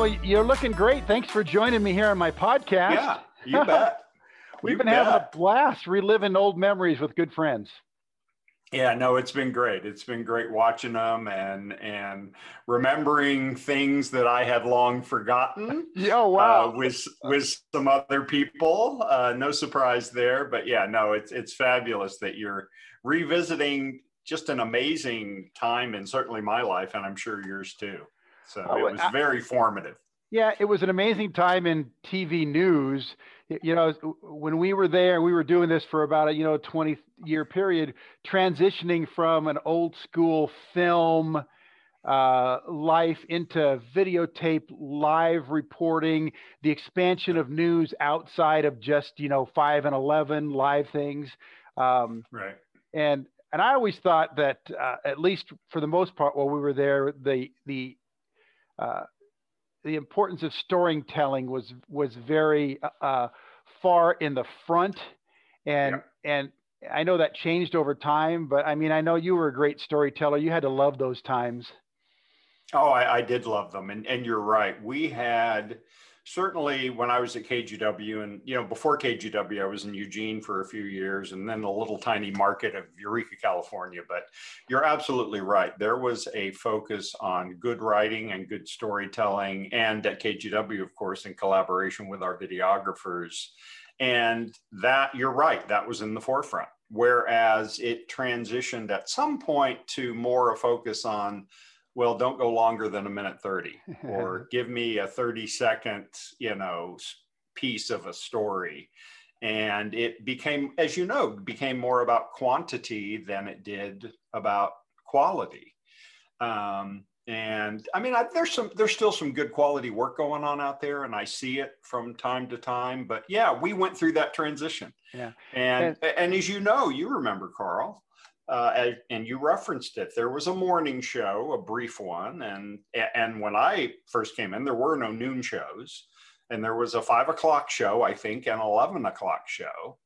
well, you're looking great. Thanks for joining me here on my podcast. Yeah, you bet. We've You been having a blast reliving old memories with good friends. Yeah, no, it's been great. It's been great watching them and and remembering things that I had long forgotten. Oh, uh, with with some other people. Uh, no surprise there, but yeah, no, it's it's fabulous that you're revisiting just an amazing time in certainly my life, and I'm sure yours too. So Oh, it was I- very formative. Yeah, it was an amazing time in TV news. You know, when we were there, we were doing this for about a you know 20 year period, transitioning from an old school film uh, life into videotape live reporting, the expansion of news outside of just you know five and eleven live things. Um, Right. and and I always thought that uh, at least for the most part while we were there, the the uh, the importance of storytelling was was very uh, far in the front, and and I know that changed over time. But I mean, I know you were a great storyteller. You had to love those times. Oh, I, I did love them, and and you're right. We had certainly when I was at KGW, and you know before KGW, I was in Eugene for a few years, and then a little tiny market of Eureka, California. But you're absolutely right. There was a focus on good writing and good storytelling, and at KGW, of course, in collaboration with our videographers. And that you're right, that was in the forefront. Whereas it transitioned at some point to more a focus on well don't go longer than a minute 30 or give me a 30 second you know piece of a story. And it became as you know became more about quantity than it did about quality. Um, and i mean I, there's some there's still some good quality work going on out there and i see it from time to time but yeah we went through that transition. Yeah. and and as you know you remember carl uh, and, you referenced it. There was a morning show, a brief one, and and when I first came in, there were no noon shows, and there was a five o'clock show, I think, and eleven o'clock show,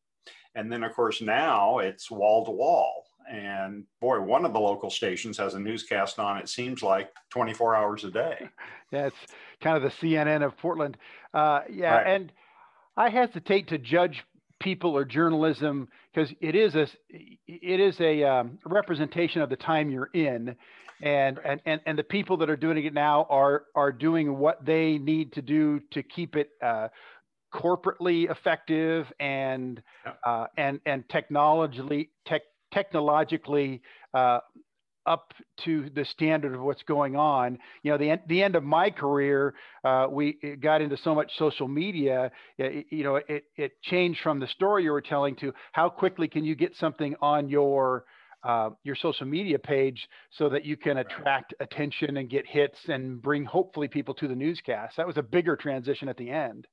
and then of course now it's wall to wall. And boy, one of the local stations has a newscast on. It seems like 24 hours a day. Yeah, it's kind of the CNN of Portland. Uh, yeah, Right. and I hesitate to judge people or journalism because it is a it is a um, representation of the time you're in, and, and and and the people that are doing it now are are doing what they need to do to keep it. Uh, corporately effective and Yep. uh, and and technologically tech, technologically uh, up to the standard of what's going on. You know, the end, the end of my career, uh, we it got into so much social media. it- you know, it it changed from the story you were telling to how quickly can you get something on your uh, your social media page so that you can Right. attract attention and get hits and bring hopefully people to the newscast. That was a bigger transition at the end.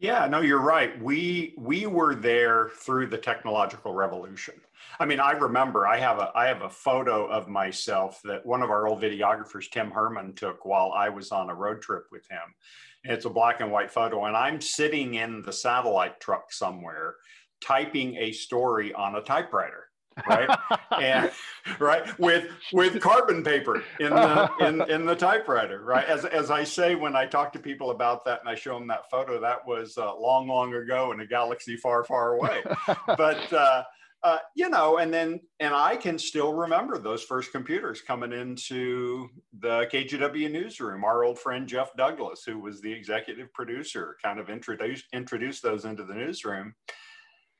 Yeah, no, you're right. We we were there through the technological revolution. I mean, I remember I have a I have a photo of myself that one of our old videographers, Tim Herman, took while I was on a road trip with him. It's a black and white photo, and I'm sitting in the satellite truck somewhere, typing a story on a typewriter, right? and right with with carbon paper in the in, in the typewriter right? As, as i say when i talk to people about that and i show them that photo that was uh, long long ago in a galaxy far far away. But uh, uh, you know and then and i can still remember those first computers coming into the kgw newsroom. Our old friend jeff douglas who was the executive producer kind of introduced introduced those into the newsroom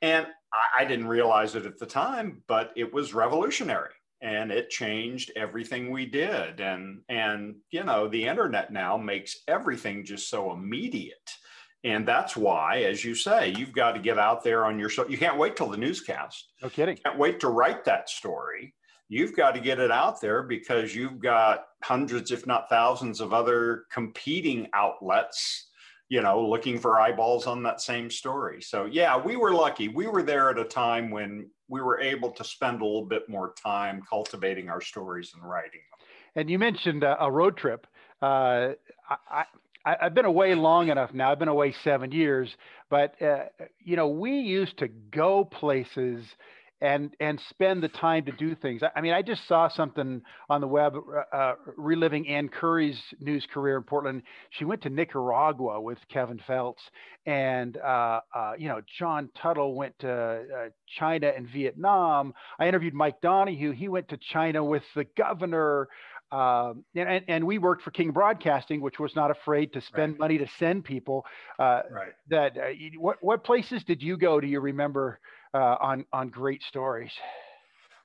and I, I didn't realize it at the time, but it was revolutionary and it changed everything we did. And and you know, the internet now makes everything just so immediate. And that's why, as you say, you've got to get out there on your so you can't wait till the newscast. no kidding. Can't wait to write that story. You've got to get it out there because you've got hundreds, if not thousands, of other competing outlets you know, looking for eyeballs on that same story. So, yeah, we were lucky. We were there at a time when we were able to spend a little bit more time cultivating our stories and writing them. And you mentioned uh, a road trip. Uh, I, I, I've been away long enough now. I've been away seven years, but uh, you know, we used to go places and and spend the time to do things. I, I mean, I just saw something on the web uh, uh, reliving Ann Curry's news career in Portland. She went to Nicaragua with Kevin Feltz, and uh, uh, you know John Tuttle went to uh, China and Vietnam. I interviewed Mike Donahue. He went to China with the governor. Um, and, and we worked for King Broadcasting, which was not afraid to spend right. money to send people. Uh, right. That what what places did you go? Do you remember? Uh, on on great stories?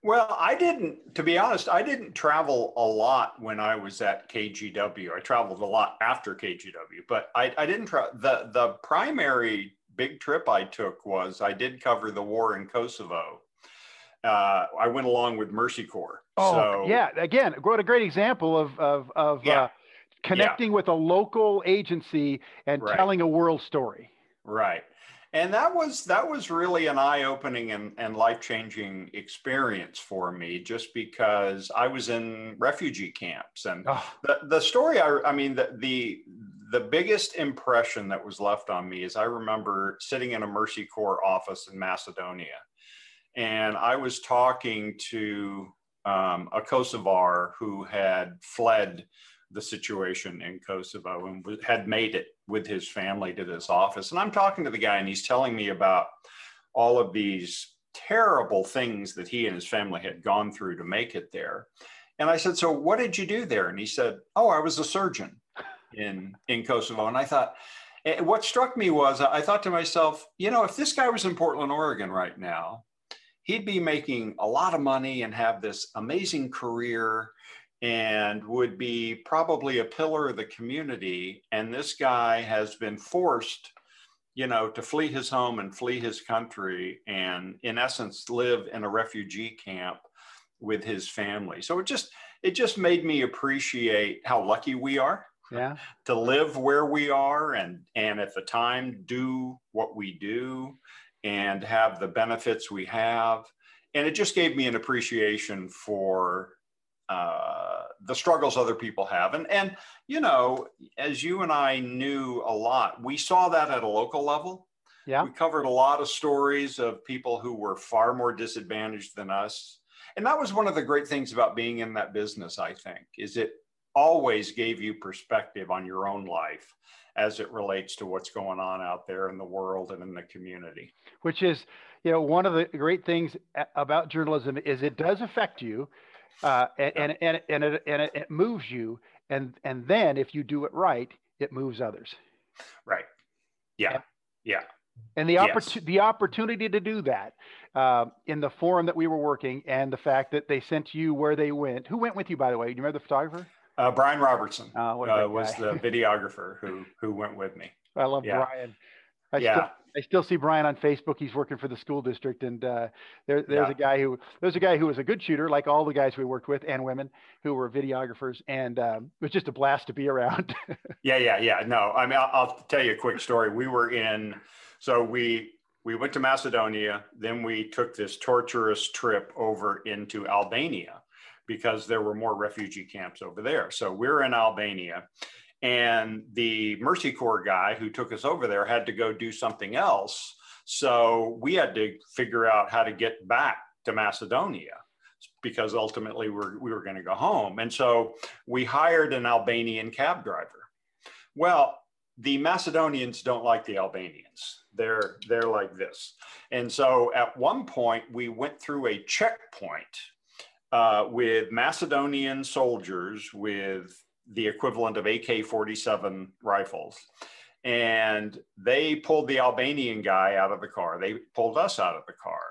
Well, I didn't, to be honest, I didn't travel a lot when I was at KGW. I traveled a lot after KGW, but I, I didn't try the the primary big trip I took was I did cover the war in Kosovo. Uh, I went along with Mercy Corps. Oh, so, yeah. Again, what a great example of of, of yeah. uh, connecting yeah. with a local agency and right. telling a world story. Right and that was that was really an eye-opening and, and life-changing experience for me just because i was in refugee camps and oh. the, the story I, I mean the, the the biggest impression that was left on me is i remember sitting in a mercy corps office in macedonia and i was talking to um, a kosovar who had fled the situation in Kosovo and had made it with his family to this office. And I'm talking to the guy, and he's telling me about all of these terrible things that he and his family had gone through to make it there. And I said, So what did you do there? And he said, Oh, I was a surgeon in, in Kosovo. And I thought, eh, what struck me was I thought to myself, you know, if this guy was in Portland, Oregon right now, he'd be making a lot of money and have this amazing career and would be probably a pillar of the community. And this guy has been forced, you know, to flee his home and flee his country and, in essence, live in a refugee camp with his family. So it just it just made me appreciate how lucky we are yeah. to live where we are and and at the time do what we do and have the benefits we have and it just gave me an appreciation for uh, the struggles other people have. And, and, you know, as you and I knew a lot, we saw that at a local level. Yeah. We covered a lot of stories of people who were far more disadvantaged than us. And that was one of the great things about being in that business, I think, is it always gave you perspective on your own life as it relates to what's going on out there in the world and in the community. Which is, you know, one of the great things about journalism is it does affect you uh, and, and, and, and, it, and it moves you. And, and then if you do it right, it moves others. Right. Yeah. Yeah. And the, oppor- yes. the opportunity to do that uh, in the forum that we were working and the fact that they sent you where they went. Who went with you, by the way? Do you remember the photographer? Uh, Brian Robertson uh, was the videographer who, who went with me. I love yeah. Brian. I yeah. Still, I still see Brian on Facebook. He's working for the school district, and uh, there, there's yeah. a guy who there's a guy who was a good shooter, like all the guys we worked with, and women who were videographers, and um, it was just a blast to be around. yeah, yeah, yeah. No, I mean, I'll, I'll tell you a quick story. We were in, so we we went to Macedonia, then we took this torturous trip over into Albania because there were more refugee camps over there. So we're in Albania and the Mercy Corps guy who took us over there had to go do something else. So we had to figure out how to get back to Macedonia because ultimately we're, we were going to go home. And so we hired an Albanian cab driver. Well, the Macedonians don't like the Albanians. They're they're like this. And so at one point we went through a checkpoint uh, with Macedonian soldiers with the equivalent of AK 47 rifles. And they pulled the Albanian guy out of the car. They pulled us out of the car.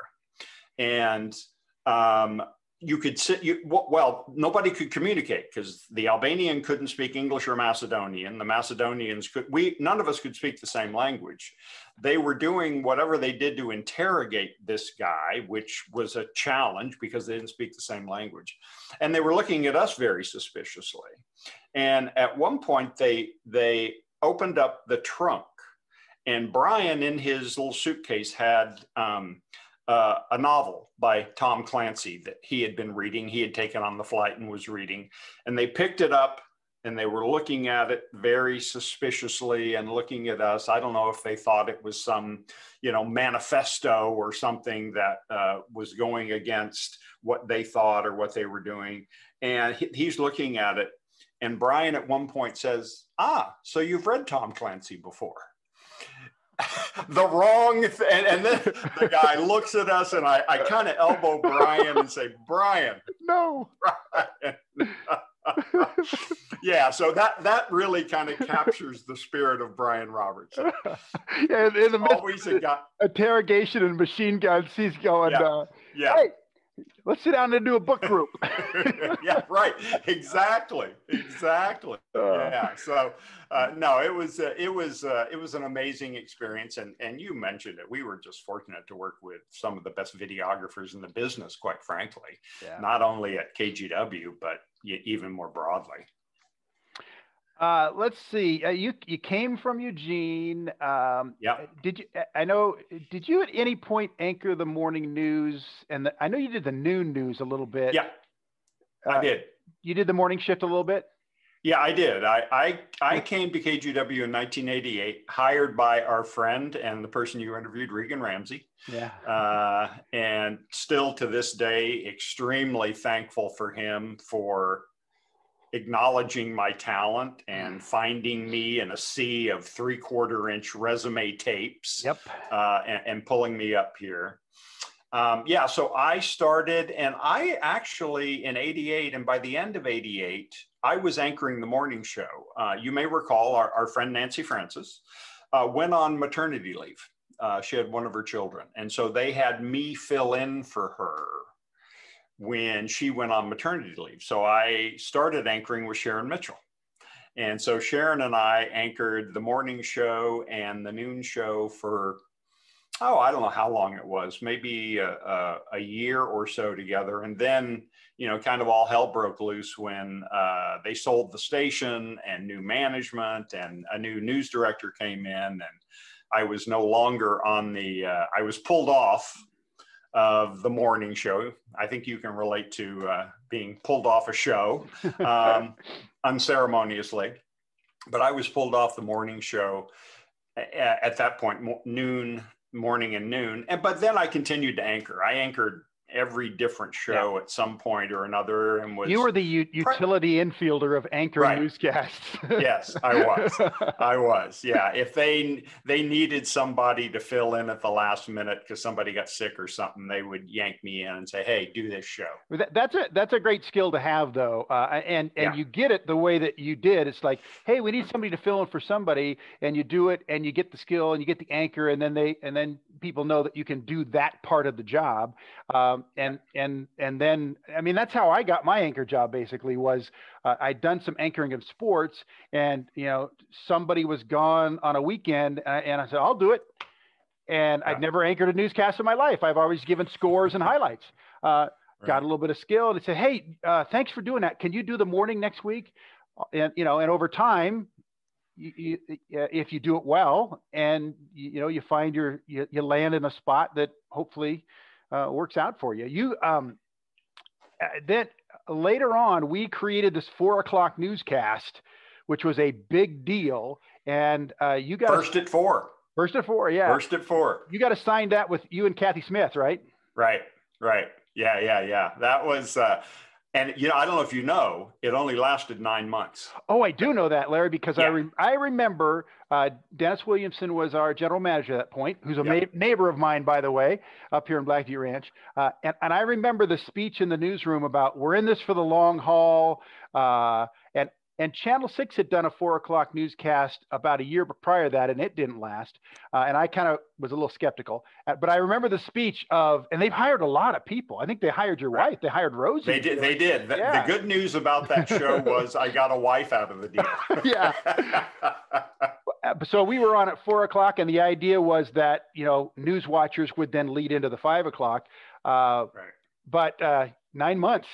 And um, you could sit, you, well, nobody could communicate because the Albanian couldn't speak English or Macedonian. The Macedonians could, we, none of us could speak the same language. They were doing whatever they did to interrogate this guy, which was a challenge because they didn't speak the same language. And they were looking at us very suspiciously. And at one point, they they opened up the trunk, and Brian in his little suitcase had um, uh, a novel by Tom Clancy that he had been reading. He had taken on the flight and was reading, and they picked it up and they were looking at it very suspiciously and looking at us. I don't know if they thought it was some, you know, manifesto or something that uh, was going against what they thought or what they were doing. And he, he's looking at it. And Brian at one point says, Ah, so you've read Tom Clancy before. the wrong th- and, and then the guy looks at us and I, I kind of elbow Brian and say, Brian, no. Brian. yeah, so that that really kind of captures the spirit of Brian Roberts. yeah, in, in the always a guy, interrogation and machine guns, he's going, yeah. Uh, yeah. Hey, let's sit down and do a book group. yeah, right. Exactly. Exactly. Uh, yeah. So, uh, no, it was uh, it was uh, it was an amazing experience, and and you mentioned it. We were just fortunate to work with some of the best videographers in the business, quite frankly. Yeah. Not only at KGW, but even more broadly. Uh, let's see. Uh, you you came from Eugene. Um, yeah. Did you? I know. Did you at any point anchor the morning news? And the, I know you did the noon news a little bit. Yeah, I did. You did the morning shift a little bit. Yeah, I did. I, I I came to KGW in 1988, hired by our friend and the person you interviewed, Regan Ramsey. Yeah. Uh, and still to this day, extremely thankful for him for acknowledging my talent and finding me in a sea of three quarter inch resume tapes. Yep. Uh, and, and pulling me up here. Um, yeah, so I started, and I actually in '88, and by the end of '88, I was anchoring the morning show. Uh, you may recall our, our friend Nancy Francis uh, went on maternity leave. Uh, she had one of her children, and so they had me fill in for her when she went on maternity leave. So I started anchoring with Sharon Mitchell. And so Sharon and I anchored the morning show and the noon show for oh, I don't know how long it was, maybe a, a, a, year or so together. And then, you know, kind of all hell broke loose when uh, they sold the station and new management and a new news director came in. And I was no longer on the, uh, I was pulled off of the morning show. I think you can relate to uh, being pulled off a show um, unceremoniously. But I was pulled off the morning show at, at that point, noon morning and noon. And but then I continued to anchor. I anchored every different show yeah. at some point or another and was you were the u- utility infielder of anchor right. newscasts yes i was i was yeah if they they needed somebody to fill in at the last minute because somebody got sick or something they would yank me in and say hey do this show that, that's a that's a great skill to have though uh, and and yeah. you get it the way that you did it's like hey we need somebody to fill in for somebody and you do it and you get the skill and you get the anchor and then they and then people know that you can do that part of the job um, and and and then I mean that's how I got my anchor job basically was uh, I'd done some anchoring of sports and you know somebody was gone on a weekend and I, and I said I'll do it. And yeah. I'd never anchored a newscast in my life. I've always given scores and highlights. Uh, right. got a little bit of skill and I said hey uh, thanks for doing that. Can you do the morning next week? And you know and over time you, you, if you do it well and you, you know you find your you, you land in a spot that hopefully uh, works out for you. You um, uh, then later on, we created this four o'clock newscast, which was a big deal. And uh, you got first at four. First at four, yeah. First at four. You got to sign that with you and Kathy Smith, right? Right, right. Yeah, yeah, yeah. That was uh, and you know, I don't know if you know, it only lasted nine months. Oh, I do know that, Larry, because yeah. I re- I remember uh, Dennis Williamson was our general manager at that point, who's a ma- neighbor of mine, by the way, up here in Black Butte Ranch. Uh, and, and I remember the speech in the newsroom about we're in this for the long haul. Uh, and and Channel 6 had done a four o'clock newscast about a year prior to that, and it didn't last. Uh, and I kind of was a little skeptical. Uh, but I remember the speech of, and they've hired a lot of people. I think they hired your wife. They hired Rosie. They did. They did. The, yeah. the good news about that show was I got a wife out of the deal. yeah. So we were on at four o'clock, and the idea was that you know news watchers would then lead into the five o'clock. Uh, right. But uh, nine months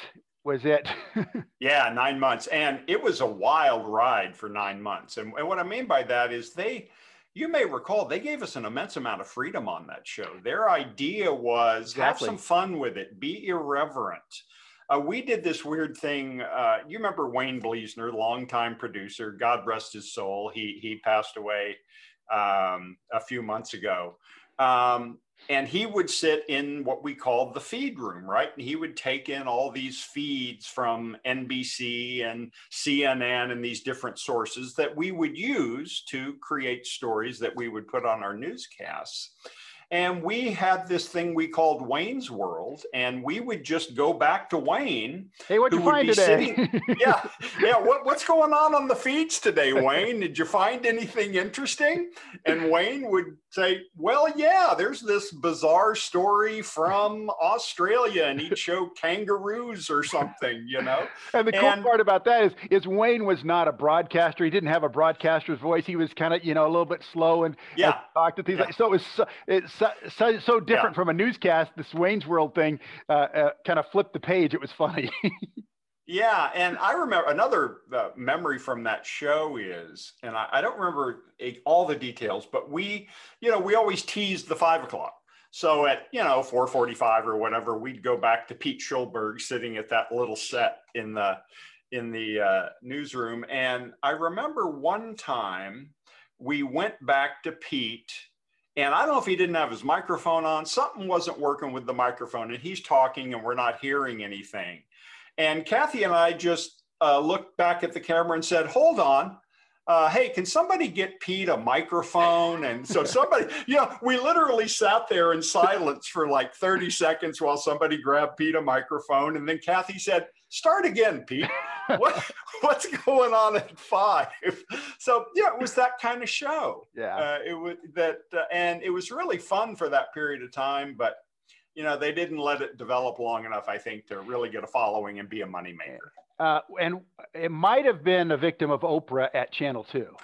was it? yeah, nine months. And it was a wild ride for nine months. And, and, what I mean by that is they, you may recall, they gave us an immense amount of freedom on that show. Their idea was exactly. have some fun with it, be irreverent. uh, we did this weird thing. Uh, you remember Wayne Bleasner, longtime producer, God rest his soul. He, he passed away um, a few months ago. Um, and he would sit in what we called the feed room, right? And he would take in all these feeds from NBC and CNN and these different sources that we would use to create stories that we would put on our newscasts. And we had this thing we called Wayne's World, and we would just go back to Wayne. Hey, what'd you find today? Sitting, yeah, yeah. What, what's going on on the feeds today, Wayne? Did you find anything interesting? And Wayne would say, "Well, yeah, there's this bizarre story from Australia, and he'd show kangaroos or something, you know." And the cool part about that is, is Wayne was not a broadcaster. He didn't have a broadcaster's voice. He was kind of, you know, a little bit slow and yeah, talked to things. Yeah. Like, so it was so, it's so, so, so different yeah. from a newscast. This Wayne's World thing uh, uh, kind of flipped the page. It was funny. yeah, and I remember another uh, memory from that show is, and I, I don't remember all the details, but we, you know, we always teased the five o'clock. So at you know 4:45 or whatever, we'd go back to Pete Schulberg sitting at that little set in the in the uh, newsroom, and I remember one time we went back to Pete and I don't know if he didn't have his microphone on, something wasn't working with the microphone, and he's talking and we're not hearing anything. And Kathy and I just uh, looked back at the camera and said, Hold on. Uh, hey, can somebody get Pete a microphone? And so somebody, you know, we literally sat there in silence for like 30 seconds while somebody grabbed Pete a microphone. And then Kathy said, Start again, Pete. what, what's going on at five? So yeah, it was that kind of show. Yeah, uh, it was that, uh, and it was really fun for that period of time. But you know, they didn't let it develop long enough, I think, to really get a following and be a moneymaker. Uh, and it might have been a victim of Oprah at Channel Two.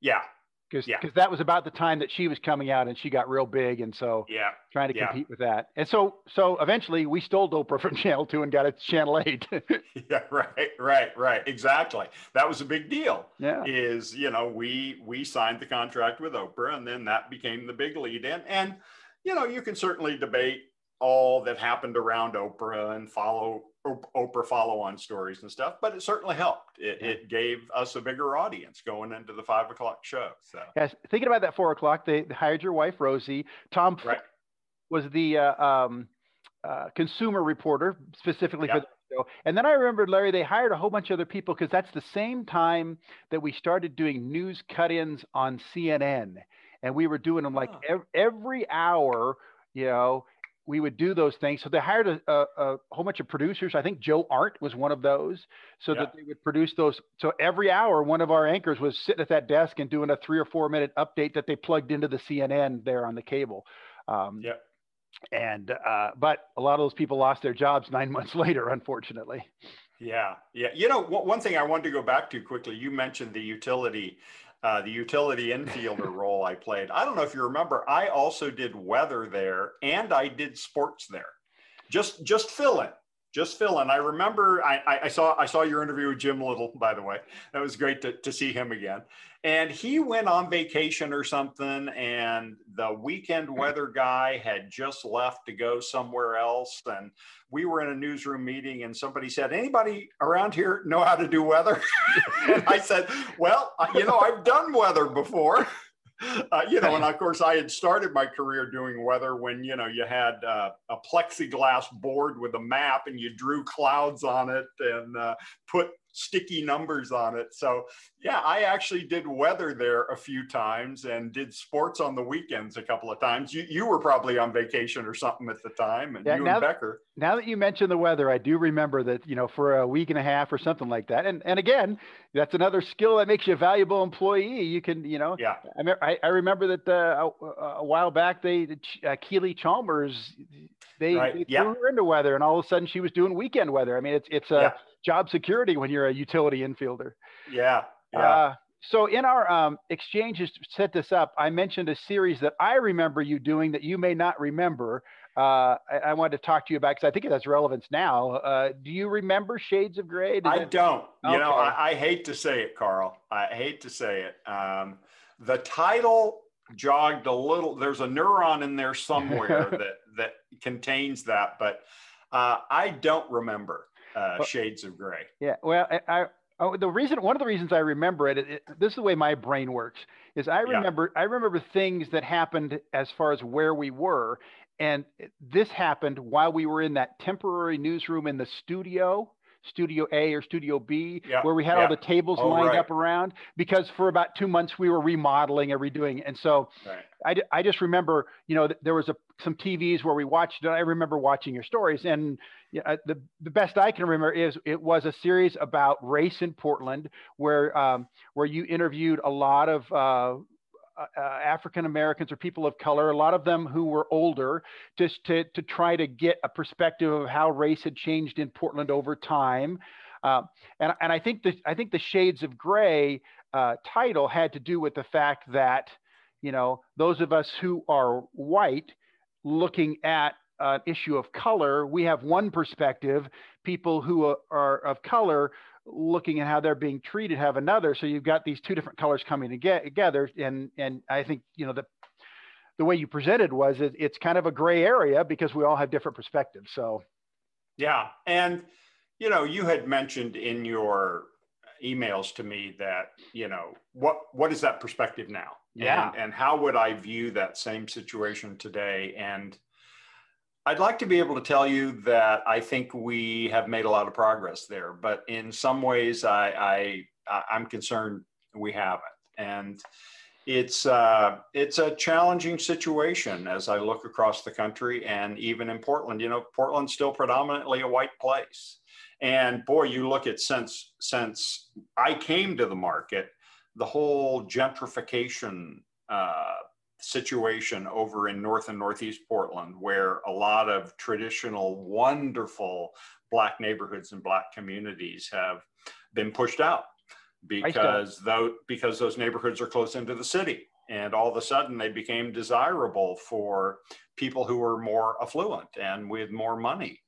Yeah, because yeah. Cause that was about the time that she was coming out and she got real big and so yeah trying to yeah. compete with that. And so so eventually we stole oprah from channel 2 and got it to channel 8 yeah right right right. Exactly. That was a big deal. Yeah. Is you know we we signed the contract with oprah and then that became the big lead in. And you know you can certainly debate all that happened around oprah and follow Oprah follow on stories and stuff, but it certainly helped. It, yeah. it, gave us a bigger audience going into the five o'clock show. So, yes, thinking about that four o'clock, they hired your wife, Rosie. Tom right. was the uh, um, uh, consumer reporter specifically for the show. And then I remembered, Larry, they hired a whole bunch of other people because that's the same time that we started doing news cut ins on CNN. And we were doing them like every, every hour, you know, we would do those things. So they hired a, a, a, whole bunch of producers. I think Joe Art was one of those, so yeah. that they would produce those. So every hour, one of our anchors was sitting at that desk and doing a three or four minute update that they plugged into the CNN there on the cable. Um, yeah. And uh, but a lot of those people lost their jobs nine months later, unfortunately. Yeah, yeah. You know, one thing I wanted to go back to quickly. You mentioned the utility uh, the utility infielder role I played. I don't know if you remember, I also did weather there and I did sports there. Just just fill in, just fill in. I remember I, I saw I saw your interview with Jim Little, by the way. That was great to, to see him again. And he went on vacation or something, and the weekend weather guy had just left to go somewhere else. And we were in a newsroom meeting, and somebody said, Anybody around here know how to do weather? and I said, Well, you know, I've done weather before. Uh, you know, and of course, I had started my career doing weather when you know you had uh, a plexiglass board with a map and you drew clouds on it and uh, put sticky numbers on it. So yeah, I actually did weather there a few times and did sports on the weekends a couple of times. You you were probably on vacation or something at the time, and yeah, you and Becker. Now that you mentioned the weather, I do remember that you know for a week and a half or something like that. And and again, that's another skill that makes you a valuable employee. You can you know. Yeah. I, I remember that uh, a, a, while back they uh, Keely Chalmers they, right. they yeah. threw her into weather, and all of a sudden she was doing weekend weather. I mean, it's it's a yeah job security when you're a utility infielder. Yeah. Yeah. Uh, so in our um, exchanges to set this up, I mentioned a series that I remember you doing that you may not remember. Uh, I, I, wanted to talk to you about because I think it has relevance now. Uh, do you remember Shades of Grey? Does I it... don't. Okay. You know, I, I, hate to say it, Carl. I hate to say it. Um, the title jogged a little. There's a neuron in there somewhere that that contains that, but uh, I don't remember. Uh, well, Shades of Gray. Yeah. Well, I, I oh, the reason one of the reasons I remember it, it, this is the way my brain works. Is I remember yeah. I remember things that happened as far as where we were, and this happened while we were in that temporary newsroom in the studio studio A or studio B, yeah, where we had yeah. all the tables oh, lined right. up around because for about two months we were remodeling and redoing. And so right. I, I just remember, you know, there was a, some TVs where we watched. I remember watching your stories and you know, the, the best I can remember is it was a series about race in Portland where, um, where you interviewed a lot of, uh, uh, uh, African Americans or people of color, a lot of them who were older, just to, to try to get a perspective of how race had changed in Portland over time. Uh, and, and I think the I think the Shades of Gray uh, title had to do with the fact that you know those of us who are white looking at an issue of color, we have one perspective. People who are of color looking at how they're being treated have another. So you've got these two different colors coming together, and and I think you know the the way you presented was it, it's kind of a gray area because we all have different perspectives. So yeah, and you know you had mentioned in your emails to me that you know what what is that perspective now? Yeah, and, and how would I view that same situation today? And I'd like to be able to tell you that I think we have made a lot of progress there, but in some ways, I, I I'm concerned we haven't, and it's uh, it's a challenging situation as I look across the country and even in Portland. You know, Portland's still predominantly a white place, and boy, you look at since since I came to the market, the whole gentrification uh, situation over in North and Northeast Portland, where a lot of traditional, wonderful Black neighborhoods and Black communities have been pushed out because though because those neighborhoods are close into the city and all of a sudden they became desirable for people who were more affluent and with more money.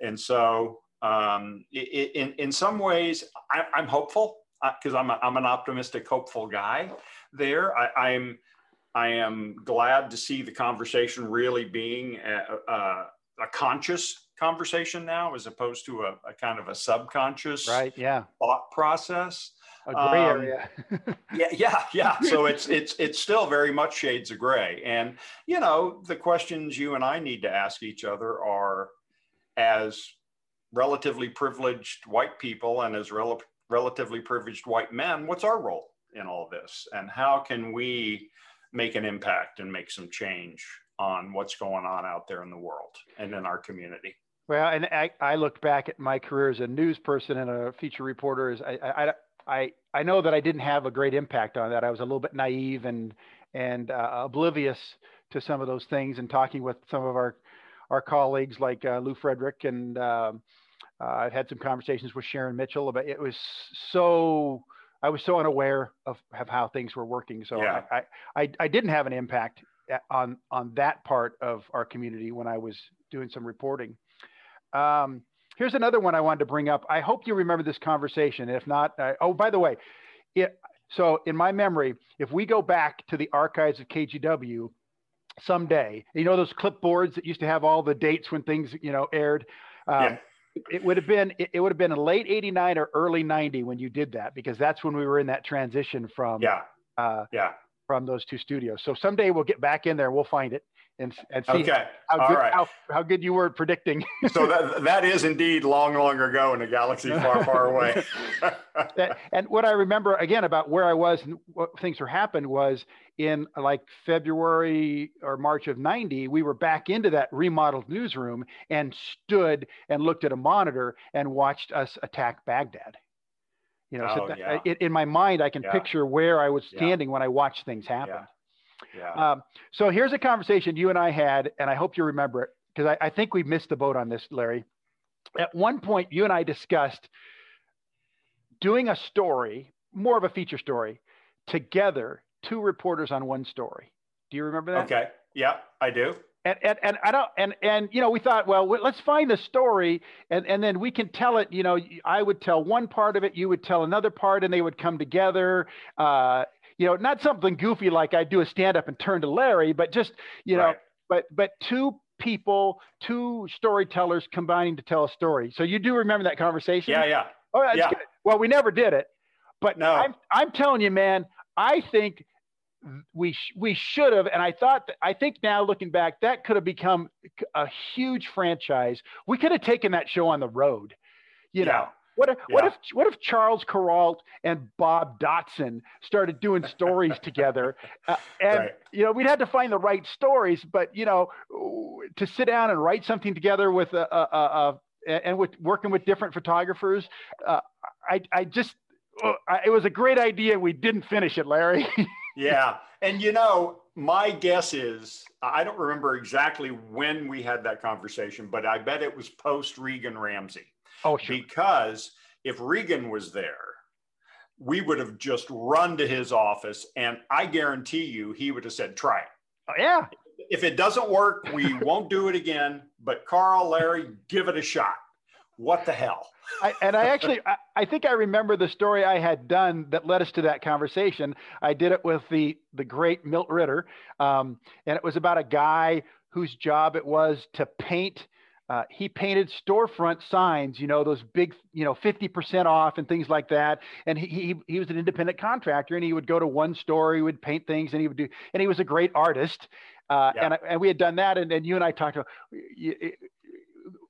And so um, in, in some ways I, am hopeful because uh, I'm, I'm an optimistic hopeful guy there. I, i'm I am glad to see the conversation really being a, a, a conscious conversation now, as opposed to a, a, kind of a subconscious right, yeah. thought process. A gray um, area. yeah, yeah, yeah. So it's it's it's still very much shades of gray, and you know the questions you and I need to ask each other are, as relatively privileged white people and as rel- relatively privileged white men, what's our role in all this, and how can we make an impact and make some change on what's going on out there in the world and in our community. Well, and I, I look back at my career as a news person and a feature reporter. As I, I, I, I know that I didn't have a great impact on that. I was a little bit naive and and uh, oblivious to some of those things. And talking with some of our our colleagues like uh, Lou Frederick and um, uh, I've had some conversations with Sharon Mitchell about it was so I was so unaware of, of how things were working. So yeah. I, I, I didn't have an impact on, on that part of our community when I was doing some reporting. Um, here's another one I wanted to bring up. I hope you remember this conversation. If not, I, oh, by the way, it, so in my memory, if we go back to the archives of KGW someday, you know, those clipboards that used to have all the dates when things, you know, aired. Um, yeah it would have been it, would have been a late 89 or early 90 when you did that because that's when we were in that transition from yeah. uh, yeah. from those two studios. So someday we'll get back in there we'll find it and, and see okay. how, good, right. how, how, good you were at predicting. so that, that is indeed long, long ago in a galaxy far, far away. and what I remember again about where I was and what things were happened was in like February or March of 90, we were back into that remodeled newsroom and stood and looked at a monitor and watched us attack Baghdad. You know, oh, so that, yeah. in my mind, I can yeah. picture where I was standing yeah. when I watched things happen. Yeah. Um, so here's a conversation you and I had, and I hope you remember it because I, I think we missed the boat on this, Larry. At one point, you and I discussed doing a story, more of a feature story, together, two reporters on one story. Do you remember that? Okay. Yeah, I do. And, and, and I don't and and you know we thought well let's find the story and and then we can tell it you know I would tell one part of it you would tell another part and they would come together uh, you know, not something goofy like I do a stand up and turn to Larry, but just, you know, right. but but two people, two storytellers combining to tell a story. So you do remember that conversation? Yeah, yeah. Oh, that's Yeah. good. Well, we never did it, but No. I'm I'm telling you, man. I think we sh- we should have, and I thought that, I think now looking back, that could have become a huge franchise. We could have taken that show on the road. You know, Yeah. What if what if what if Charles Kuralt and Bob Dotson started doing stories together? Uh, and Right. you know, we'd had to find the right stories, but you know, to sit down and write something together with a, a, a, a and with working with different photographers, uh, I I just uh, I, it was a great idea. We didn't finish it, Larry. Yeah. And you know, my guess is I don't remember exactly when we had that conversation, but I bet it was post Regan Ramsey. Oh sure. Because if Regan was there, we would have just run to his office and I guarantee you he would have said, try it. Oh, yeah. If it doesn't work, we won't do it again. But Carl, Larry, give it a shot. What the hell? I, and I actually, I, I think I remember the story I had done that led us to that conversation. I did it with the the great Milt Ritter, um, and it was about a guy whose job it was to paint. Uh, he painted storefront signs, you know, those big, you know, 50% off and things like that. And he, he, he was an independent contractor and he would go to one store, he would paint things and he would do, and he was a great artist. Uh, Yeah. and, and we had done that. And then you and I talked about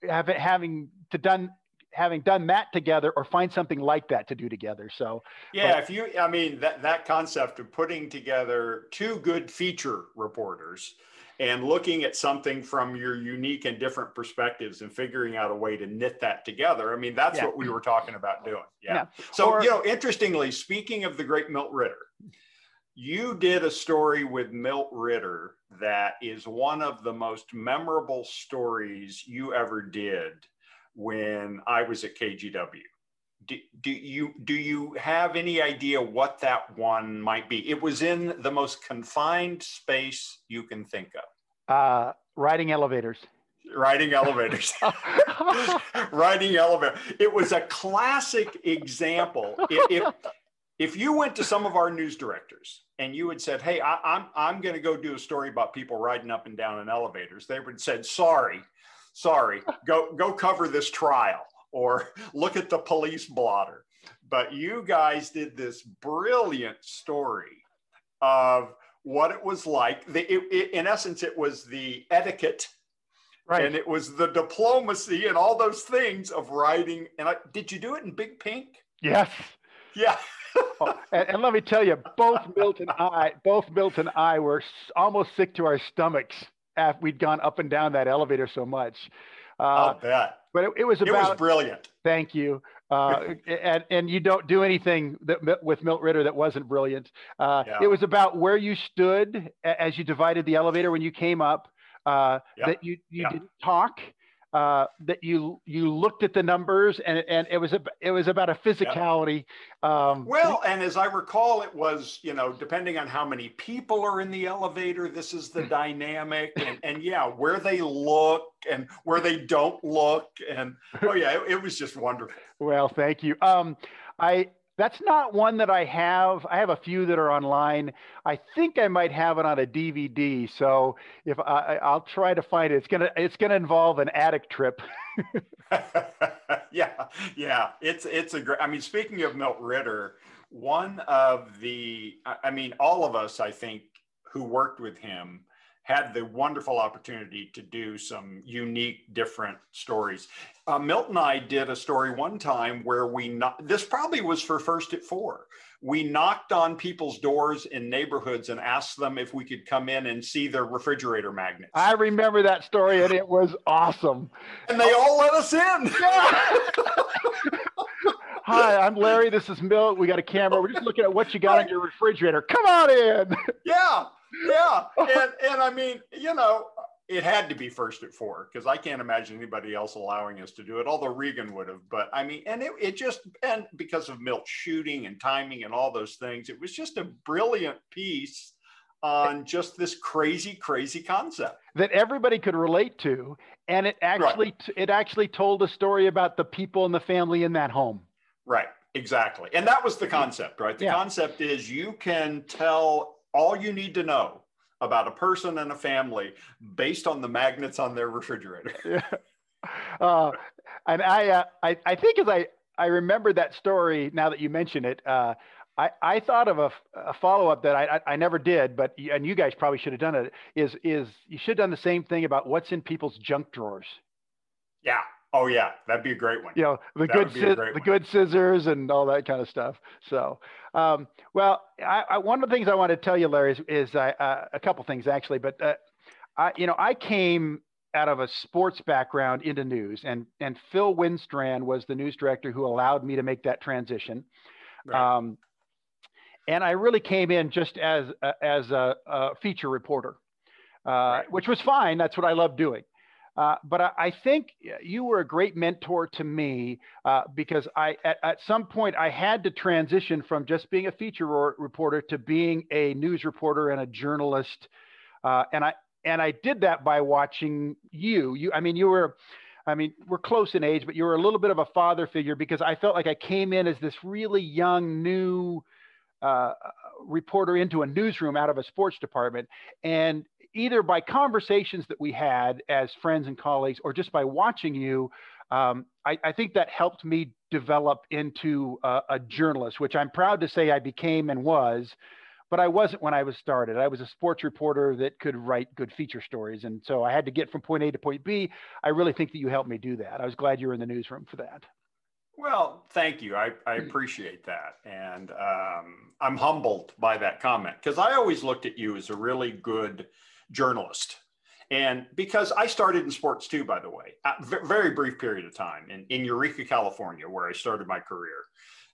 having, having to done, having done that together or find something like that to do together. So Yeah, if you, I mean, that, that concept of putting together two good feature reporters and looking at something from your unique and different perspectives and figuring out a way to knit that together. I mean, that's Yeah. what we were talking about doing. Yeah. Yeah. So, Or- you know, interestingly, speaking of the great Milt Ritter, you did a story with Milt Ritter that is one of the most memorable stories you ever did when I was at KGW. Do, do you do you have any idea what that one might be? It was in the most confined space you can think of. uh, riding elevators. Riding elevators. riding elevator. It was a classic example. If, if, if you went to some of our news directors and you had said, "Hey, I, I'm I'm going to go do a story about people riding up and down in elevators," they would have said, "Sorry, sorry, go go cover this trial or look at the police blotter." But you guys did this brilliant story of what it was like. The, it, it, in essence, it was the etiquette right. and it was the diplomacy and all those things of writing. And I, did you do it in big pink? yes. Yeah. Oh, and, and let me tell you, both Milt and I, both Milt and I were almost sick to our stomachs after we'd gone up and down that elevator so much. Uh, I'll bet. but it, it was It about was brilliant. Thank you. Uh, and and you don't do anything that with Milt Ritter that wasn't brilliant. Uh, Yeah. It was about where you stood as you divided the elevator when you came up. Uh, Yeah. That you you Yeah. didn't talk. Uh, that you you looked at the numbers and and it was a, it was about a physicality. Um, Well, and as I recall, it was, you know, depending on how many people are in the elevator, this is the dynamic. And, and yeah, where they look and where they don't look. And oh, yeah, it, it was just wonderful. Well, thank you. Um, I that's not one that I have. I have a few that are online. I think I might have it on a DVD. So if I, I'll try to find it, it's gonna it's gonna involve an attic trip. yeah, yeah. It's it's a great. I mean, speaking of Milt Ritter, one of the, I mean, all of us, I think, who worked with him had the wonderful opportunity to do some unique, different stories. Uh, Milt and I did a story one time where we not. This probably was for First at Four. We knocked on people's doors in neighborhoods and asked them if we could come in and see their refrigerator magnets, I remember that story, and it was awesome. and they all let us in. Hi, I'm Larry. This is Milt. We got a camera. We're just looking at what you got in your refrigerator. Come on in. yeah yeah. And and i mean you know it had to be first at four because i can't imagine anybody else allowing us to do it although regan would have but i mean and it, it just and because of milt shooting and timing and all those things it was just a brilliant piece on just this crazy crazy concept. That everybody could relate to, and it actually it actually told a story about the people and the family in that home. right exactly. And that was the concept right? The Yeah. concept is you can tell all you need to know about a person and a family based on the magnets on their refrigerator. yeah. Uh, and I, uh, I, I think as I, I remember that story now that you mention it, uh, I, I thought of a, a follow up that I, I, I, never did, but and you guys probably should have done it. Is is you should have done the same thing about what's in people's junk drawers. Yeah. Oh yeah, that'd be a great one. You know the that good sci- the one. good scissors and all that kind of stuff. So, um, well, I, I, one of the things I want to tell you, Larry, is, is uh, a couple things actually. But uh, I, you know, I came out of a sports background into news, and and Phil Windstrand was the news director who allowed me to make that transition. Right. Um, and I really came in just as a, as a, a feature reporter, uh, right. which was fine. That's what I love doing. Uh, but I, I, think you were a great mentor to me uh, because I, at, at, some point, I had to transition from just being a feature reporter to being a news reporter and a journalist. Uh, and I and I did that by watching you. You, I mean, you were. I mean, we're close in age, but you were a little bit of a father figure because I felt like I came in as this really young, new uh, reporter into a newsroom out of a sports department. And either by conversations that we had as friends and colleagues, or just by watching you, um, I, I, think that helped me develop into a, a, journalist, which I'm proud to say I became and was. But I wasn't when I was started. I was a sports reporter that could write good feature stories. And so I had to get from point A to point B. I really think that you helped me do that. I was glad you were in the newsroom for that. Well, thank you. I, I appreciate that. And um, I'm humbled by that comment because I always looked at you as a really good journalist. And because I started in sports too, by the way, a very brief period of time in, in Eureka, California, where I started my career,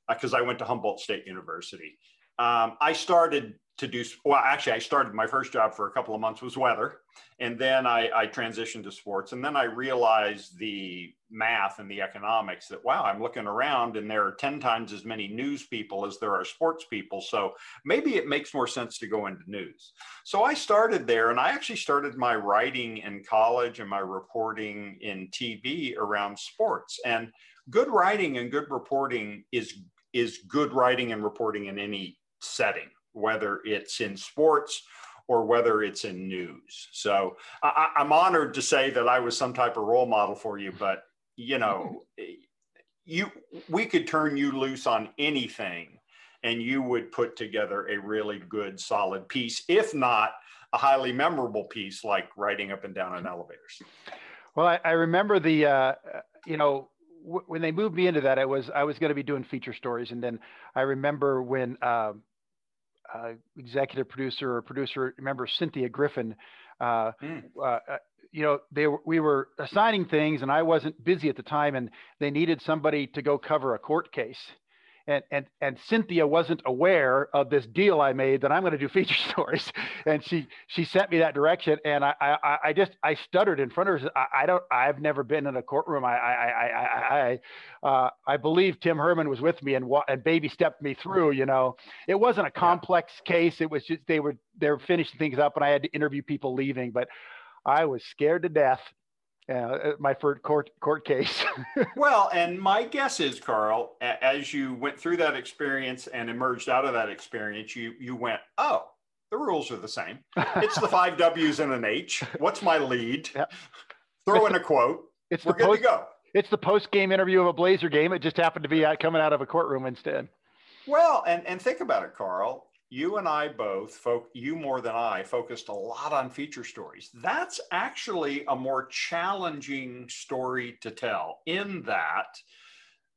because uh, I went to Humboldt State University. Um, I started to do well actually i started my first job for a couple of months was weather and then I, I, transitioned to sports and then i realized the math and the economics that wow i'm looking around and there are 10 times as many news people as there are sports people so maybe it makes more sense to go into news. So i started there and i actually started my writing in college and my reporting in tv around sports and good writing and good reporting is is good writing and reporting in any setting whether it's in sports or whether it's in news. So I, am honored to say that I was some type of role model for you, but you know, you we could turn you loose on anything and you would put together a really good solid piece, if not a highly memorable piece like riding up and down in elevators. Well, I, I remember the, uh, you know, when they moved me into that, I was I was going to be doing feature stories, and then I remember when uh, uh, executive producer or producer, remember Cynthia Griffin. Uh, mm. uh, you know, they were, we were assigning things, and I wasn't busy at the time, and they needed somebody to go cover a court case and and and Cynthia wasn't aware of this deal I made that I'm going to do feature stories, and she she sent me that direction, and I I, I just I stuttered in front of her. I, I don't I've never been in a courtroom. I I I I I, uh, I believe Tim Herman was with me and and baby stepped me through. You know, it wasn't a complex case. It was just they were they were finishing things up, and I had to interview people leaving, but I was scared to death uh, my first court court case. well, and my guess is, Carl, as you went through that experience and emerged out of that experience, you you went, oh, the rules are the same. It's the five W's and an H. What's my lead? Yep. Throw in a quote. It's We're the good post, to go. It's the post game interview of a Blazer game. It just happened to be out, coming out of a courtroom instead. Well, and and think about it, Carl you and I both, you more than I, focused a lot on feature stories. That's actually a more challenging story to tell in that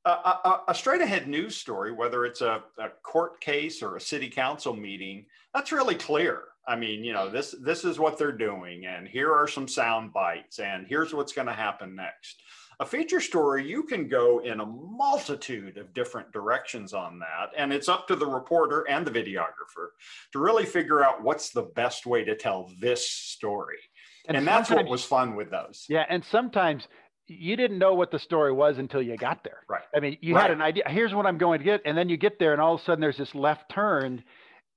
a, a, a straight ahead news story, whether it's a, a court case or a city council meeting, that's really clear. I mean, you know, this this is what they're doing, and here are some sound bites, and here's what's going to happen next. A feature story, you can go in a multitude of different directions on that. And it's up to the reporter and the videographer to really figure out what's the best way to tell this story. And, and that's what was fun with those. Yeah. And sometimes you didn't know what the story was until you got there. Right. I mean, you right. had an idea. Here's what I'm going to get. And then you get there, and all of a sudden there's this left turn.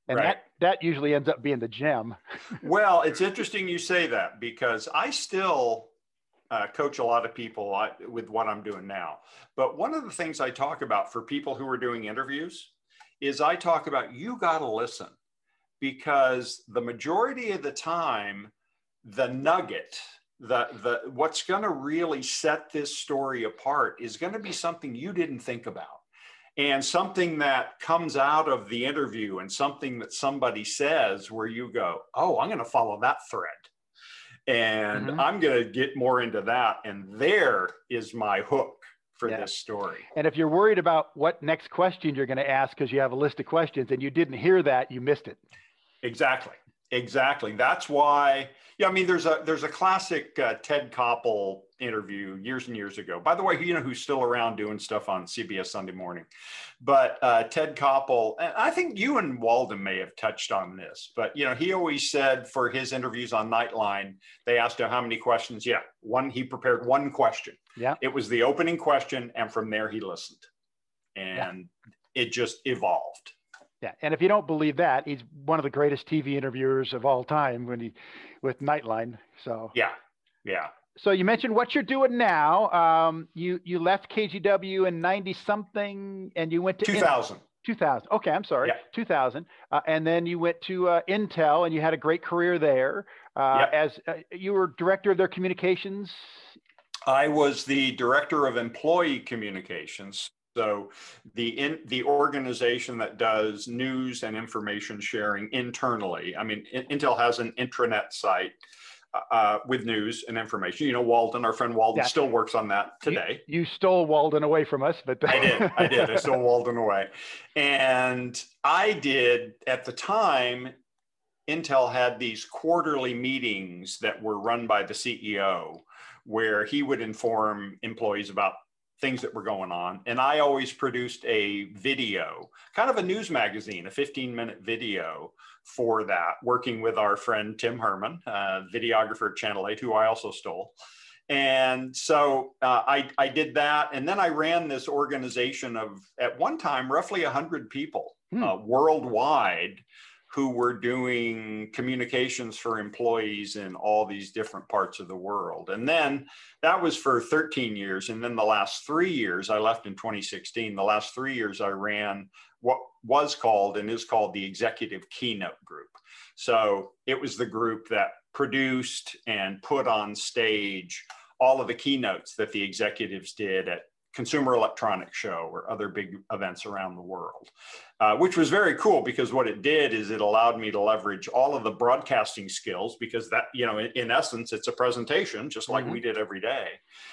And right. that, that usually ends up being the gem. well, it's interesting you say that because I still uh, coach a lot of people uh, with what I'm doing now. But one of the things I talk about for people who are doing interviews is I talk about you got to listen. because the majority of the time, the nugget, the, the what's going to really set this story apart is going to be something you didn't think about and something that comes out of the interview and something that somebody says where you go oh i'm going to follow that thread. And mm-hmm. i'm going to get more into that and there is my hook for yeah. this story. And if you're worried about what next question you're going to ask because you have a list of questions and you didn't hear that you missed it. Exactly. Exactly. That's why yeah, I mean, there's a there's a classic uh, Ted Koppel interview years and years ago. By the way, you know who's still around doing stuff on CBS Sunday Morning, but uh, Ted Koppel, and I think you and Walden may have touched on this, but you know, he always said for his interviews on Nightline, they asked him how many questions. Yeah, one. He prepared one question. Yeah, it was the opening question, and from there he listened, and yeah. it just evolved. Yeah, and if you don't believe that, he's one of the greatest TV interviewers of all time when he with Nightline. So yeah, yeah. So you mentioned what you're doing now. Um, you you left KGW in ninety something, and you went to 2000. In- 2000. Okay, I'm sorry. Yeah. 2000. Uh, and then you went to uh, Intel, and you had a great career there. Uh, yeah. As uh, you were director of their communications. I was the director of employee communications. So the in, the organization that does news and information sharing internally. I mean, Intel has an intranet site uh, uh, with news and information. You know, Walden, our friend Walden, still works on that today. You, you, stole Walden away from us, but I did. I did. I stole Walden away, and I did at the time. Intel had these quarterly meetings that were run by the CEO, where he would inform employees about things that were going on. And I always produced a video, kind of a news magazine, a 15 minute video for that, working with our friend Tim Herman, uh, videographer at Channel 8, who I also stole. And so uh, I, I did that. And then I ran this organization of, at one time, roughly 100 people hmm. uh, worldwide who were doing communications for employees in all these different parts of the world. And then that was for 13 years. And then the last three years, I left in 2016. The last three years, I ran what was called and is called the Executive Keynote Group. So it was the group that produced and put on stage all of the keynotes that the executives did at Consumer Electronics Show or other big events around the world, uh, which was very cool because what it did is it allowed me to leverage all of the broadcasting skills because that, you know, in, in essence, it's a presentation just like mm-hmm. we did every day.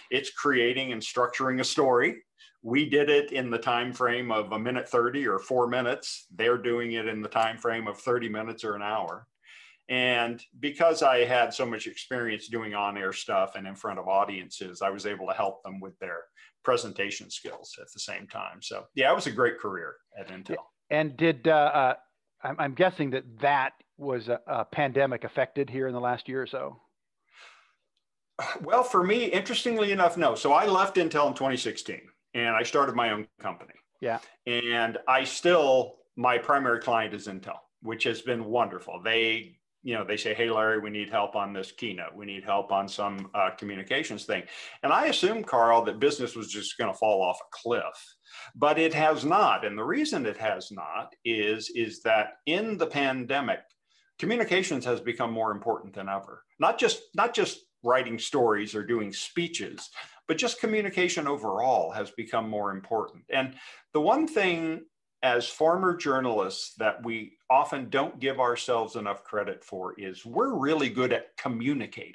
It's creating and structuring a story. We did it in the time frame of a minute 30 or four minutes. They're doing it in the time frame of 30 minutes or an hour. And because I had so much experience doing on air stuff and in front of audiences, I was able to help them with their presentation skills at the same time. So yeah, it was a great career at Intel. And did uh, uh, I'm, I'm, guessing that that was a, a, pandemic affected here in the last year or so? Well, for me, interestingly enough, no. So I left Intel in 2016 and I started my own company. Yeah. And I still, my primary client is Intel, which has been wonderful. They you know, they say, "Hey, Larry, we need help on this keynote. We need help on some uh, communications thing." And I assumed, Carl, that business was just going to fall off a cliff, but it has not. And the reason it has not is is that in the pandemic, communications has become more important than ever. Not just not just writing stories or doing speeches, but just communication overall has become more important. And the one thing as former journalists that we often don't give ourselves enough credit for is we're really good at communicating,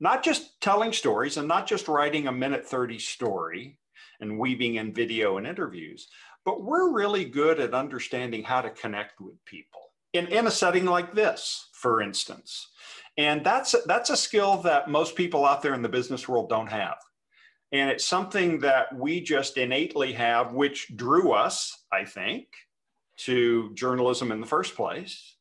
not just telling stories and not just writing a minute 30 story and weaving in video and interviews, but we're really good at understanding how to connect with people in, in a setting like this, for instance. And that's, that's a skill that most people out there in the business world don't have. And it's something that we just innately have, which drew us, I think, to journalism in the first place.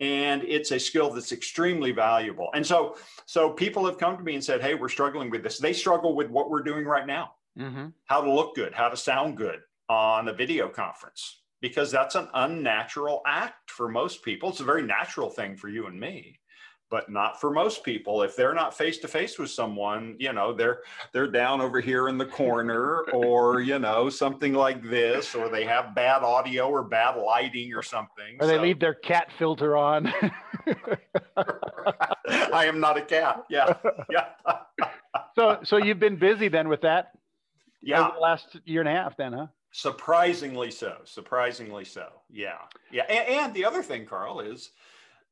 And it's a skill that's extremely valuable. And so, so people have come to me and said, Hey, we're struggling with this. They struggle with what we're doing right now mm-hmm. how to look good, how to sound good on a video conference, because that's an unnatural act for most people. It's a very natural thing for you and me but not for most people. If they're not face to face with someone, you know, they're they're down over here in the corner or, you know, something like this or they have bad audio or bad lighting or something. Or they so. leave their cat filter on. I am not a cat. Yeah. Yeah. so so you've been busy then with that? Yeah. the last year and a half then, huh? Surprisingly so. Surprisingly so. Yeah. Yeah. And, and, the other thing, Carl, is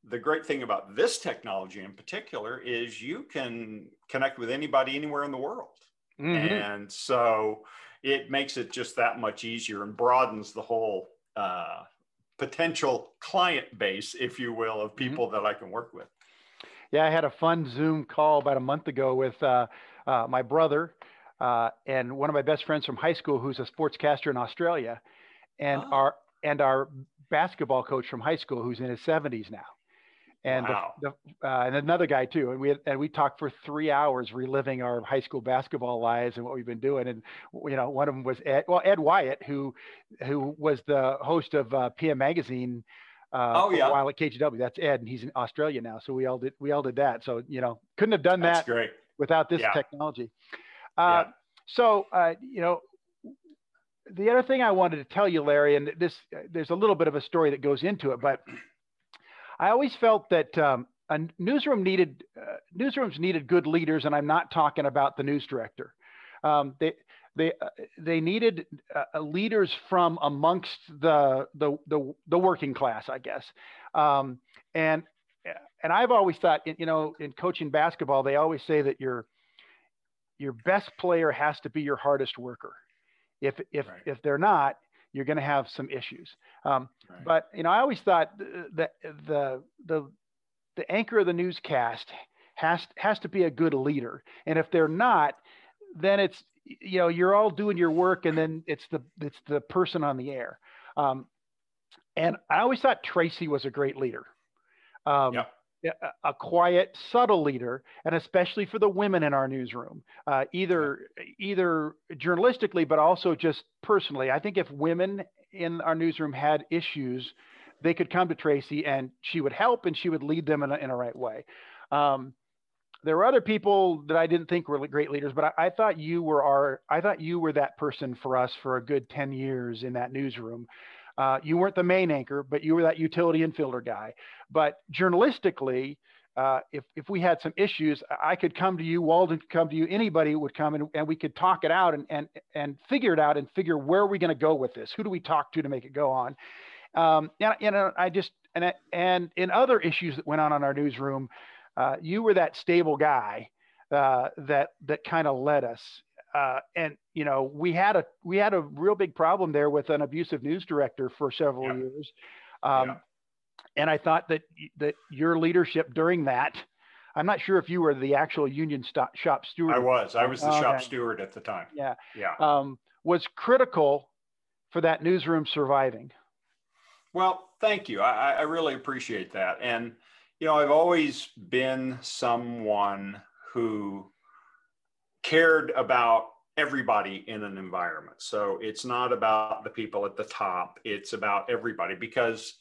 the great thing about this technology in particular is you can connect with anybody anywhere in the world. Mm-hmm. And so it makes it just that much easier and broadens the whole uh, potential client base, if you will, of mm-hmm. people mm-hmm. that I can work with. Yeah, I had a fun Zoom call about a month ago with uh, uh, my brother uh, and one of my best friends from high school who's a sportscaster in Australia, and oh. our and our basketball coach from high school who's in his 70s now, and wow. the, the, uh, and another guy too. And we had, and we talked for three hours reliving our high school basketball lives and what we've been doing. And you know, one of them was Ed, well Ed Wyatt, who who was the host of uh, PM Magazine. Uh, oh yeah. while at KGW, that's Ed, and he's in Australia now. So we all did we all did that. So you know, couldn't have done that without this yeah. technology. Uh, yeah. So, uh, you know, the other thing I wanted to tell you, Larry, and this, there's a little bit of a story that goes into it, but I always felt that um, a newsroom needed uh, newsrooms needed good leaders, and I'm not talking about the news director. Um, they they uh, they needed uh, leaders from amongst the, the the the working class, I guess. Um, and and I've always thought, you know, in coaching basketball, they always say that you're your best player has to be your hardest worker. If if right. if they're not, you're going to have some issues. Um, right. But you know, I always thought that the the the anchor of the newscast has has to be a good leader, and if they're not, then it's you know you're all doing your work, and then it's the it's the person on the air. Um, and I always thought Tracy was a great leader. Um, yep a quiet, subtle leader, and especially for the women in our newsroom, uh, either either journalistically, but also just personally. I think if women in our newsroom had issues, they could come to Tracy and she would help and she would lead them in a, in a right way. Um, there were other people that I didn't think were great leaders, but I, I, thought you were our, I thought you were that person for us for a good 10 years in that newsroom. Uh, you weren't the main anchor, but you were that utility infielder guy. But journalistically, uh, if, if we had some issues, I could come to you, Walden could come to you, anybody would come and, and we could talk it out and, and, and figure it out and figure where are we going to go with this? Who do we talk to to make it go on? Um, and, and I just, and, and in other issues that went on in our newsroom, uh, you were that stable guy uh, that, that kind of led us uh, and you know we had a we had a real big problem there with an abusive news director for several yeah. years. Um, yeah. and i thought that that your leadership during that i'm not sure if you were the actual union stop, shop steward. I was. I was the shop steward at the time. Yeah. Yeah. Um, was critical for that newsroom surviving. Well thank you. I, I really appreciate that. And you know i've always been someone who cared about everybody in an environment. So it's not about the people at the top, it's about everybody because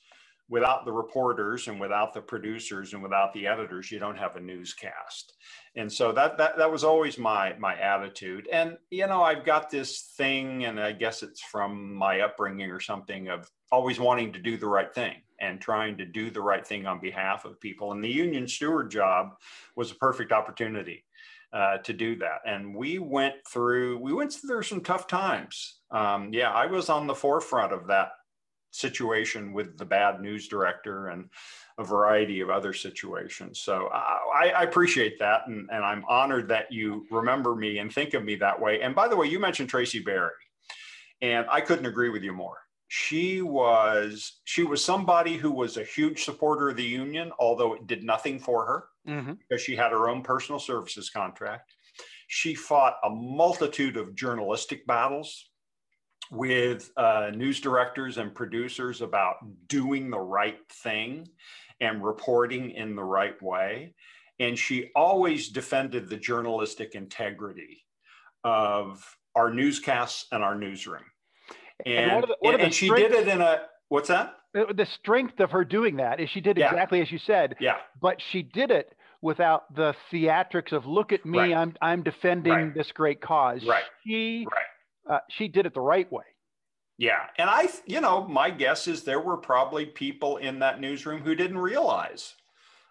without the reporters and without the producers and without the editors, you don't have a newscast. And so that that that was always my my attitude. And you know, I've got this thing and I guess it's from my upbringing or something of always wanting to do the right thing and trying to do the right thing on behalf of people. And the union steward job was a perfect opportunity uh, to do that. And we went through we went through some tough times. Um, yeah, I was on the forefront of that situation with the bad news director and a variety of other situations. So I, I appreciate that, and, and I'm honored that you remember me and think of me that way. And by the way, you mentioned Tracy Barry, and I couldn't agree with you more she was she was somebody who was a huge supporter of the union although it did nothing for her mm-hmm. because she had her own personal services contract. She fought a multitude of journalistic battles with uh, news directors and producers about doing the right thing and reporting in the right way. And she always defended the journalistic integrity of our newscasts and our newsroom. And, and, what the, and, and she did it in a what's that the strength of her doing that is she did Yeah. exactly as you said, Yeah. but she did it without the theatrics of look at me, Right. I'm I'm defending Right. this great cause. Right. She Right. uh, she did it the right way. Yeah. And I, you know, my guess is there were probably people in that newsroom who didn't realize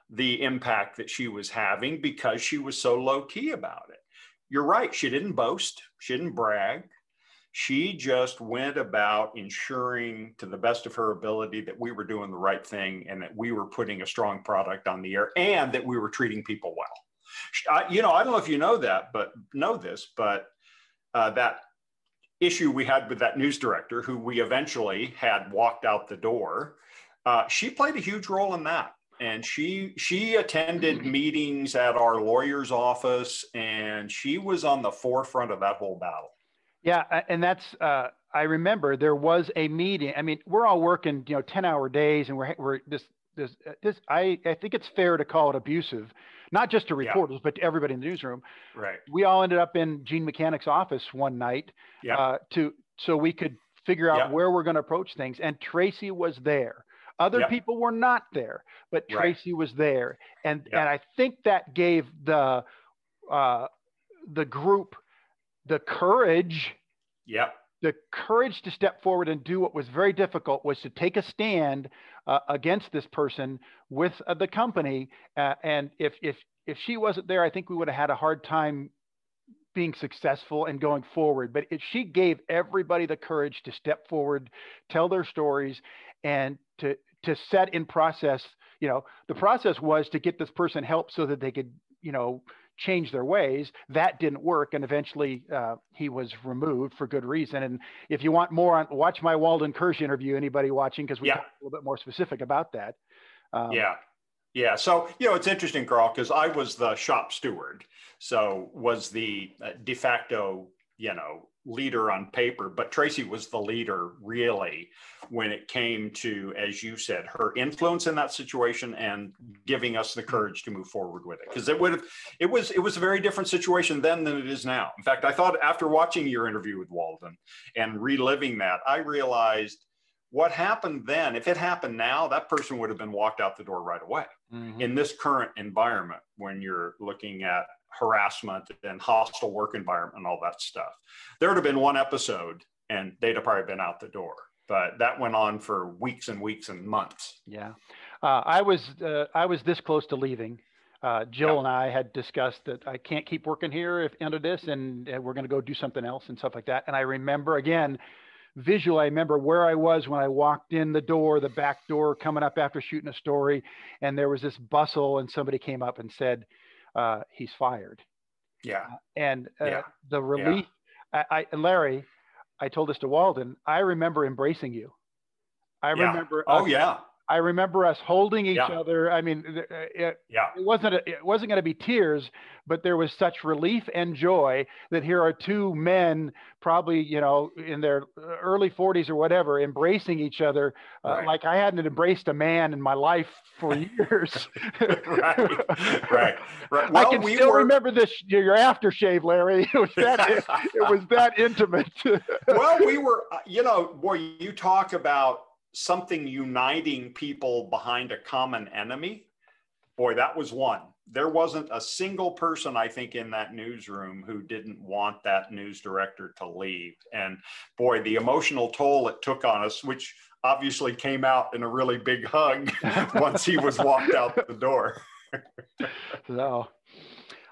the impact that she was having because she was so low key about it. You're right. She didn't boast, she didn't brag. She just went about ensuring to the best of her ability that we were doing the right thing and that we were putting a strong product on the air and that we were treating people well. I, you know, I don't know if you know that, but know this, but uh, that issue we had with that news director, who we eventually had walked out the door, uh, she played a huge role in that. And she she attended meetings at our lawyer's office, and she was on the forefront of that whole battle. Yeah, and that's uh, I remember there was a meeting. I mean, we're all working, you know, ten hour days, and we're we're this this uh, this. I I think it's fair to call it abusive, not just to Yeah. reporters, but to everybody in the newsroom. Right. We all ended up in Gene Mechanic's office one night Yeah. uh, to so we could figure out Yeah. where we're going to approach things. And Tracy was there. Other Yeah. people were not there, but Right. Tracy was there, and Yeah. and I think that gave the uh, the group the courage Yep. the courage to step forward and do what was very difficult was to take a stand uh, against this person with uh, the company. Uh, and if if if she wasn't there, I think we would have had a hard time being successful and going forward. But if she gave everybody the courage to step forward, tell their stories, and to to set in process. You know, the process was to get this person help so that they could, you know, change their ways. That didn't work, and eventually uh, he was removed for good reason. And if you want more on, watch my Walden Kirsch interview. Anybody watching, because we Yeah. talk a little bit more specific about that. Um, Yeah. Yeah. So, you know, it's interesting, Carl, because I was the shop steward. So, was the uh, de facto, you know, leader on paper, but Tracy was the leader really when it came to, as you said, her influence in that situation and giving us the courage to move forward with it. Because it would have, it was, it was a very different situation then than it is now. In fact, I thought after watching your interview with Walden and reliving that, I realized what happened then, if it happened now, that person would have been walked out the door right away. mhm. In this current environment, when you're looking at harassment and hostile work environment and all that stuff, there would have been one episode and they'd have probably been out the door. But that went on for weeks and weeks and months. Yeah, uh, I was uh, I was this close to leaving. Uh, Jill Yeah. and I had discussed that I can't keep working here if under this, and we're going to go do something else and stuff like that. And I remember again, visual. I remember where I was when I walked in the door, the back door, coming up after shooting a story, and there was this bustle, and somebody came up and said, uh, "He's fired." Yeah. and uh, Yeah. the relief. I, I, Larry, I told this to Walden. I remember embracing you. I Yeah. remember. Oh, us, yeah. I remember us holding each Yeah. other. I mean, uh, it, Yeah. it wasn't. A, it wasn't going to be tears, but there was such relief and joy that here are two men, probably you know in their early 40s or whatever, embracing each other uh, like I hadn't embraced a man in my life for years. right. Right. Right. I Well, can we still were- remember this your aftershave, Larry. It was that it was that intimate. well, we were, uh, you know, boy, you talk about something uniting people behind a common enemy. Boy, that was one. There wasn't a single person, I think, in that newsroom who didn't want that news director to leave. And boy, the emotional toll it took on us, which obviously came out in a really big hug once he was walked out the door. so,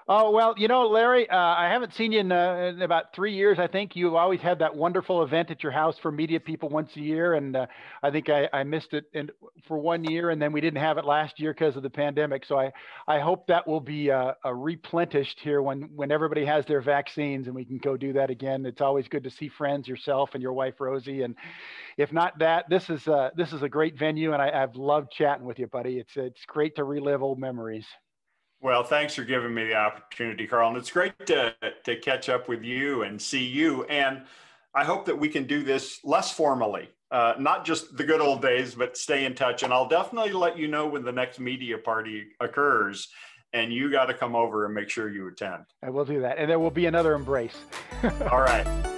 oh well, you know, Larry, uh, I haven't seen you in, uh, in about three years. I think you've always had that wonderful event at your house for media people once a year, and uh, I think I, I missed it in, for one year, and then we didn't have it last year because of the pandemic. So I I hope that will be uh, replenished here when when everybody has their vaccines and we can go do that again. It's always good to see friends, yourself and your wife Rosie, and if not that, this is uh, this is a great venue, and I, I've loved chatting with you, buddy. It's it's great to relive old memories. Well, thanks for giving me the opportunity, Carl. And it's great to, to catch up with you and see you. And I hope that we can do this less formally, uh, not just the good old days, but stay in touch. And I'll definitely let you know when the next media party occurs. And you got to come over and make sure you attend. I will do that, and there will be another embrace. All right.